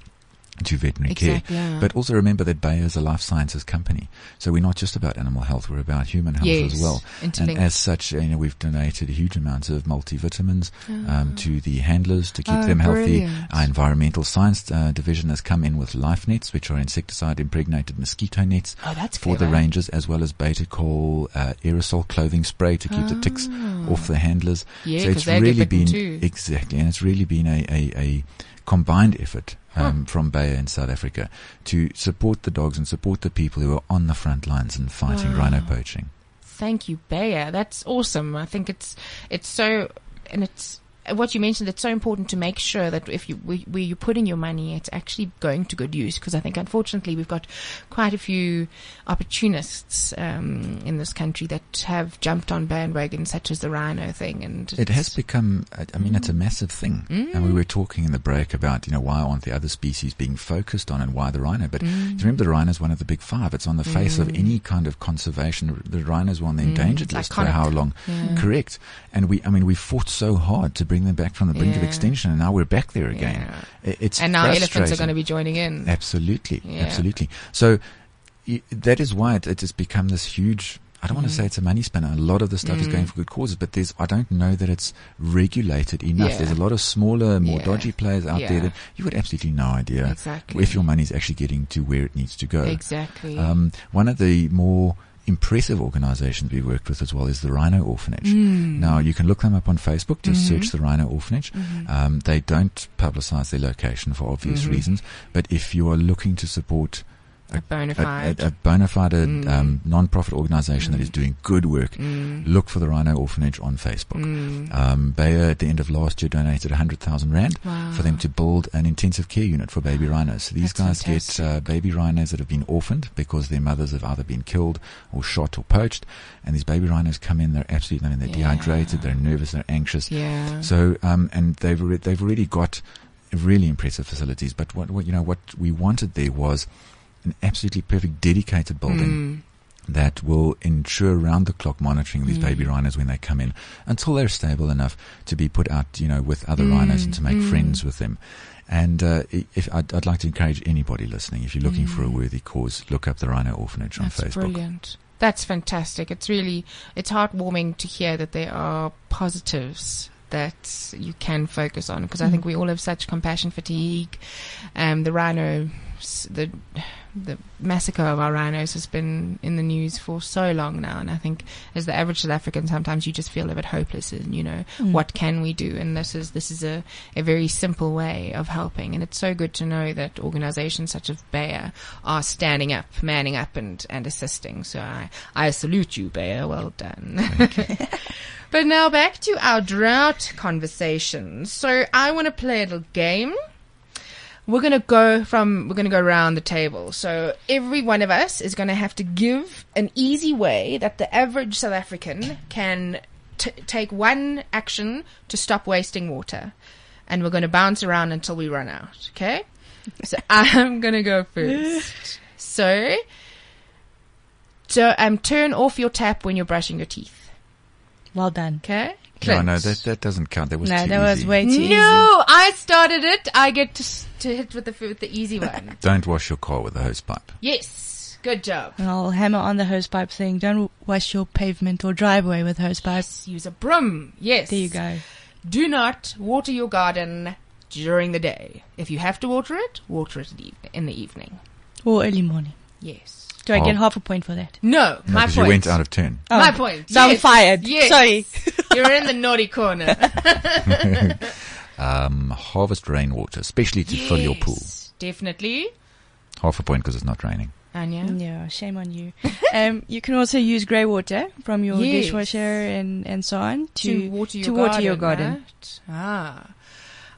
to veterinary Exactly, care. yeah. But also remember that Bayer is a life sciences company. So we're not just about animal health, we're about human health Yes, as well. And as such, you know, we've donated huge amounts of multivitamins um, to the handlers to keep Oh, them healthy. brilliant. Our environmental science uh, division has come in with life nets, which are insecticide impregnated mosquito nets Oh, that's for the rangers, as well as Bayticol uh, aerosol clothing spray to keep the ticks off the handlers. Ah. Yeah, so it's really been too. exactly, and it's really been a, a, a combined effort um, from Bayer in South Africa to support the dogs and support the people who are on the front lines and fighting rhino poaching. Thank you, Bayer. That's awesome. I think it's it's so and it's what you mentioned. It's so important to make sure that if you where where you're putting your money, it's actually going to good use. Because I think unfortunately we've got quite a few opportunists um, in this country that have jumped on bandwagons such as the rhino thing, and It has become, I mean, it's a massive thing. Mm. And we were talking in the break about, you know, why aren't the other species being focused on and why the rhino? But mm. remember, the rhino is one of the big five. It's on the face of mm. any kind of conservation. The rhino is on the endangered It's list for how long? Correct. And we, I mean, we fought so hard to bring them back from the brink of extinction, and now we're back there again. Yeah. It's and now elephants are going to be joining in. Absolutely, Yeah. absolutely. So y- that is why it, it has become this huge. I don't want Mm. to say it's a money spinner. A lot of the stuff is going for good causes, but there's I don't know that it's regulated enough. Yeah. There's a lot of smaller, more Yeah. dodgy players out Yeah. there that you got absolutely no idea Exactly. if your money is actually getting to where it needs to go. Exactly. Um, one of the more impressive organizations we worked with as well is the Rhino Orphanage. Mm. Now you can look them up on Facebook. Just Mm-hmm. search the Rhino Orphanage. Um, they don't publicize their location for obvious Mm-hmm. reasons, but if you are looking to support a bona fide. a, a bona fide Mm. um, non-profit organization that is doing good work, Mm. look for the Rhino Orphanage on Facebook. Mm. Um, Bayer at the end of last year donated 100,000 rand Wow. for them to build an intensive care unit for baby rhinos. So these That's guys get uh, baby rhinos that have been orphaned because their mothers have either been killed or shot or poached. And these baby rhinos come in, they're absolutely, I mean, they're Yeah. dehydrated, they're nervous, they're anxious. yeah. So, um, and they've already, they've already got really impressive facilities. But what, what you know, what we wanted there was an absolutely perfect dedicated building Mm. that will ensure round the clock monitoring these Mm. baby rhinos when they come in until they're stable enough to be put out, you know, with other rhinos and to make Mm. friends with them. And uh, if I'd, I'd like to encourage anybody listening, if you're looking for a worthy cause, look up the Rhino Orphanage on Mm. Facebook. brilliant. That's fantastic. It's really it's heartwarming to hear that there are positives that you can focus on because I think we all have such compassion fatigue. Um, the rhino, the the massacre of our rhinos has been in the news for so long now, and I think as the average South African, sometimes you just feel a bit hopeless, and you know mm. what can we do? And this is this is a a very simple way of helping, and it's so good to know that organisations such as Bayer are standing up, manning up, and and assisting. So I I salute you, Bayer. Well done. But now back to our drought conversation. So I want to play a little game. We're gonna go from we're gonna go around the table. So every one of us is gonna have to give an easy way that the average South African can t- take one action to stop wasting water, and we're gonna bounce around until we run out. Okay? So I'm gonna go first. So, so um, turn off your tap when you're brushing your teeth. Well done. Okay? No, no, that, that doesn't count. That was No, too that was easy. way too easy. No, I started it. I get to to hit with the f- with the easy one. Don't wash your car with a hose pipe. yes, good job. And I'll hammer on the hosepipe thing. Don't wash your pavement or driveway with hosepipe. Use a broom. Yes. There you go. Do not water your garden during the day. If you have to water it, water it in the eve- in the evening. Or early morning. Yes. Do I Oh. get half a point for that? No, No, my because point. you went out of turn. my Oh, point. so I'm fired. Yes. Sorry. You're in the naughty corner. Um, harvest rainwater, especially to fill your pool. Definitely. Half a point because it's not raining. Anya. Yeah, shame on you. um, you can also use grey water from your Yes. dishwasher and, and so on to, to, water your to garden. water your garden. right? Ah.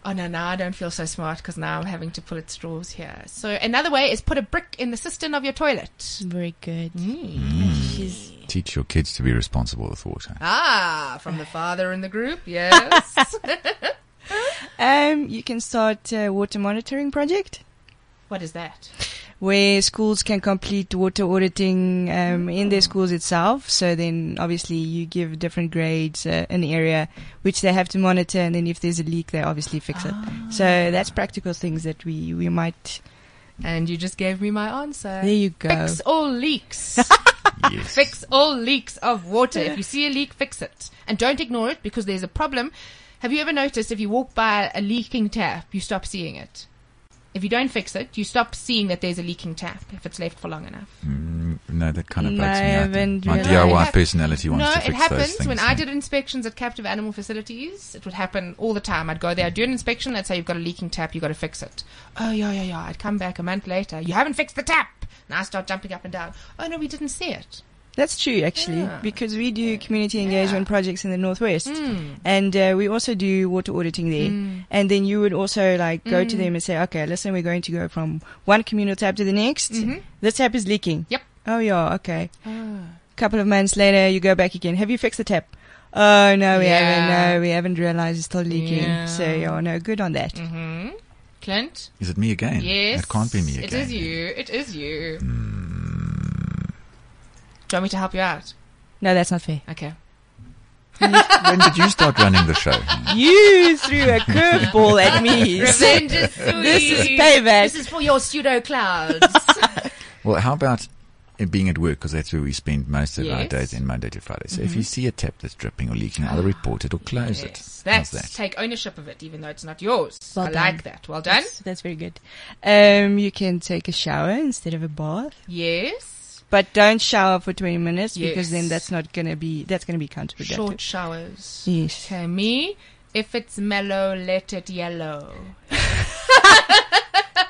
Oh no, now I don't feel so smart because now I'm having to pull at straws here. So another way is put a brick in the cistern of your toilet. Very good. She's Teach your kids to be responsible with water. Ah, from the father in the group, yes. Um, you can start a water monitoring project what is that? Where schools can complete water auditing um, in their schools itself. So then, obviously, you give different grades uh, an area which they have to monitor, and then if there's a leak, they obviously fix it. So that's practical things that we we might And you just gave me my answer. There you go. Fix all leaks. Yes. fix all leaks of water. If you see a leak, fix it. And don't ignore it because there's a problem. Have you ever noticed if you walk by a leaking tap, you stop seeing it? If you don't fix it, you stop seeing that there's a leaking tap if it's left for long enough. Mm, no, that kind of No, bugs I me out. My. No, DIY hap- personality wants no, to it fix happens those things. when I did inspections at captive animal facilities. It would happen all the time. I'd go there, I'd do an inspection. Let's say you've got a leaking tap, you've got to fix it. Oh yeah, yeah, yeah. I'd come back a month later. You haven't fixed the tap. And I start jumping up and down. Oh no, we didn't see it. That's true, actually, Yeah. because we do community engagement projects in the northwest, Mm. and uh, we also do water auditing there. And then you would also like go Mm. to them and say, "Okay, listen, we're going to go from one communal tap to the next. This tap is leaking. Mm-hmm. Yep. Oh yeah, okay. Ah. couple of months later, you go back again. Have you fixed the tap? Oh no, we Yeah. haven't. No, we haven't realized it's still leaking. Yeah. So yeah, no, good on that. hmm Clint? Is it me again? Yes. It can't be me It again. is you. It is you. Do you want me to help you out? No, that's not fair. Okay. when did you start running the show? You threw a curveball at me. Revenge is sweet. This is payback. This is for your pseudo clouds. Well, how about it being at work? Because that's where we spend most of our days in Monday to Friday. So if you see a tap that's dripping or leaking, either report it or close yes. it. How's That's that? take ownership of it, even though it's not yours. Well I done. like that. Well done. That's, that's very good. Um, you can take a shower instead of a bath, Yes. But don't shower for 20 minutes because then that's not gonna be that's gonna be counterproductive. Short showers. Yes. Okay, me. If it's mellow, let it yellow.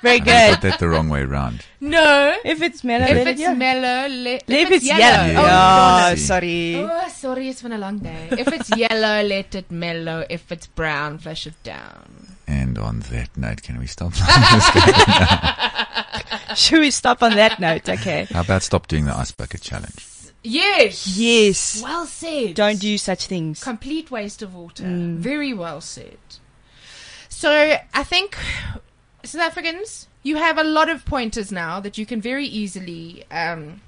Very I good. got that the wrong way around. No. If it's mellow, If it's it yeah. mellow, let If if it's yellow. Yeah. Oh, Yeah. sorry. Oh, sorry, it's been a long day. If it's yellow, let it mellow. If it's brown, flush it down. And on that note, can we stop? Should we stop on that note? Okay. How about stop doing the ice bucket challenge? Yes. Yes. Well said. Don't do such things. Complete waste of water. Very well said. So I think South Africans, you have a lot of pointers now that you can very easily um,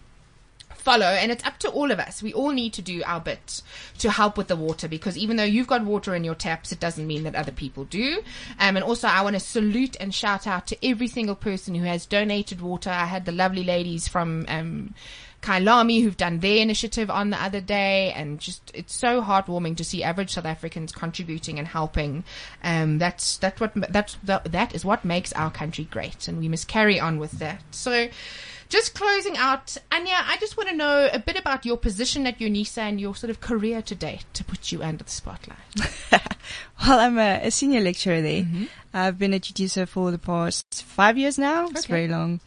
follow, and it's up to all of us. We all need to do our bit to help with the water because even though you've got water in your taps, it doesn't mean that other people do. Um, and also, I want to salute and shout out to every single person who has donated water. I had the lovely ladies from. Um, Kyalami who've done their initiative on the other day and just it's so heartwarming to see average South Africans contributing and helping. Um, that's that's what that's that, that is what makes our country great and we must carry on with that. So just closing out, Anya, I just want to know a bit about your position at UNISA and your sort of career to date to put you under the spotlight. Well, I'm a, a senior lecturer there. Mm-hmm. I've been a tutor for the past five years now. It's Okay. very long.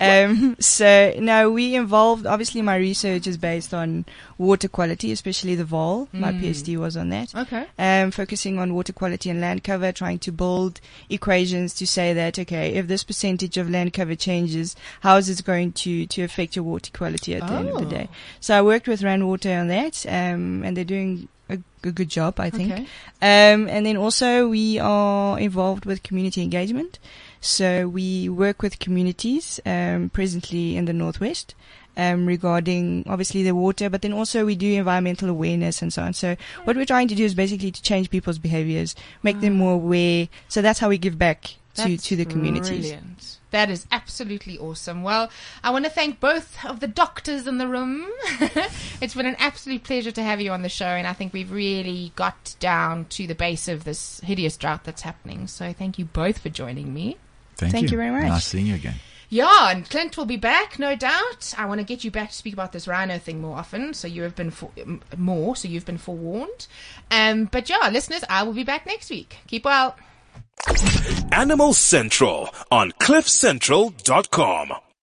Um, so now we involved, obviously my research is based on water quality, especially the Vaal. My Mm. PhD was on that. Okay. Um, focusing on water quality and land cover, trying to build equations to say that, okay, if this percentage of land cover changes, how is it going to, to affect your water quality at the end of the Oh. day? So I worked with Rand Water on that, um, and they're doing a, a good job, I think. Okay. Um, and then also we are involved with community engagement. So we work with communities um, presently in the northwest um, regarding obviously the water, but then also we do environmental awareness and so on. So what we're trying to do is basically to change people's behaviors, make them more aware. So that's how we give back to, Ah. That's to the communities. Brilliant. That is absolutely awesome. Well, I want to thank both of the doctors in the room. it's been an absolute pleasure to have you on the show, and I think we've really got down to the base of this hideous drought that's happening. So thank you both for joining me. Thank, Thank you very much. Nice seeing you again. Yeah, and Clint will be back, no doubt. I want to get you back to speak about this rhino thing more often, so you have been for, more, so you've been forewarned. Um, but yeah, listeners, I will be back next week. Keep well. Animal Central on CliffCentral.com.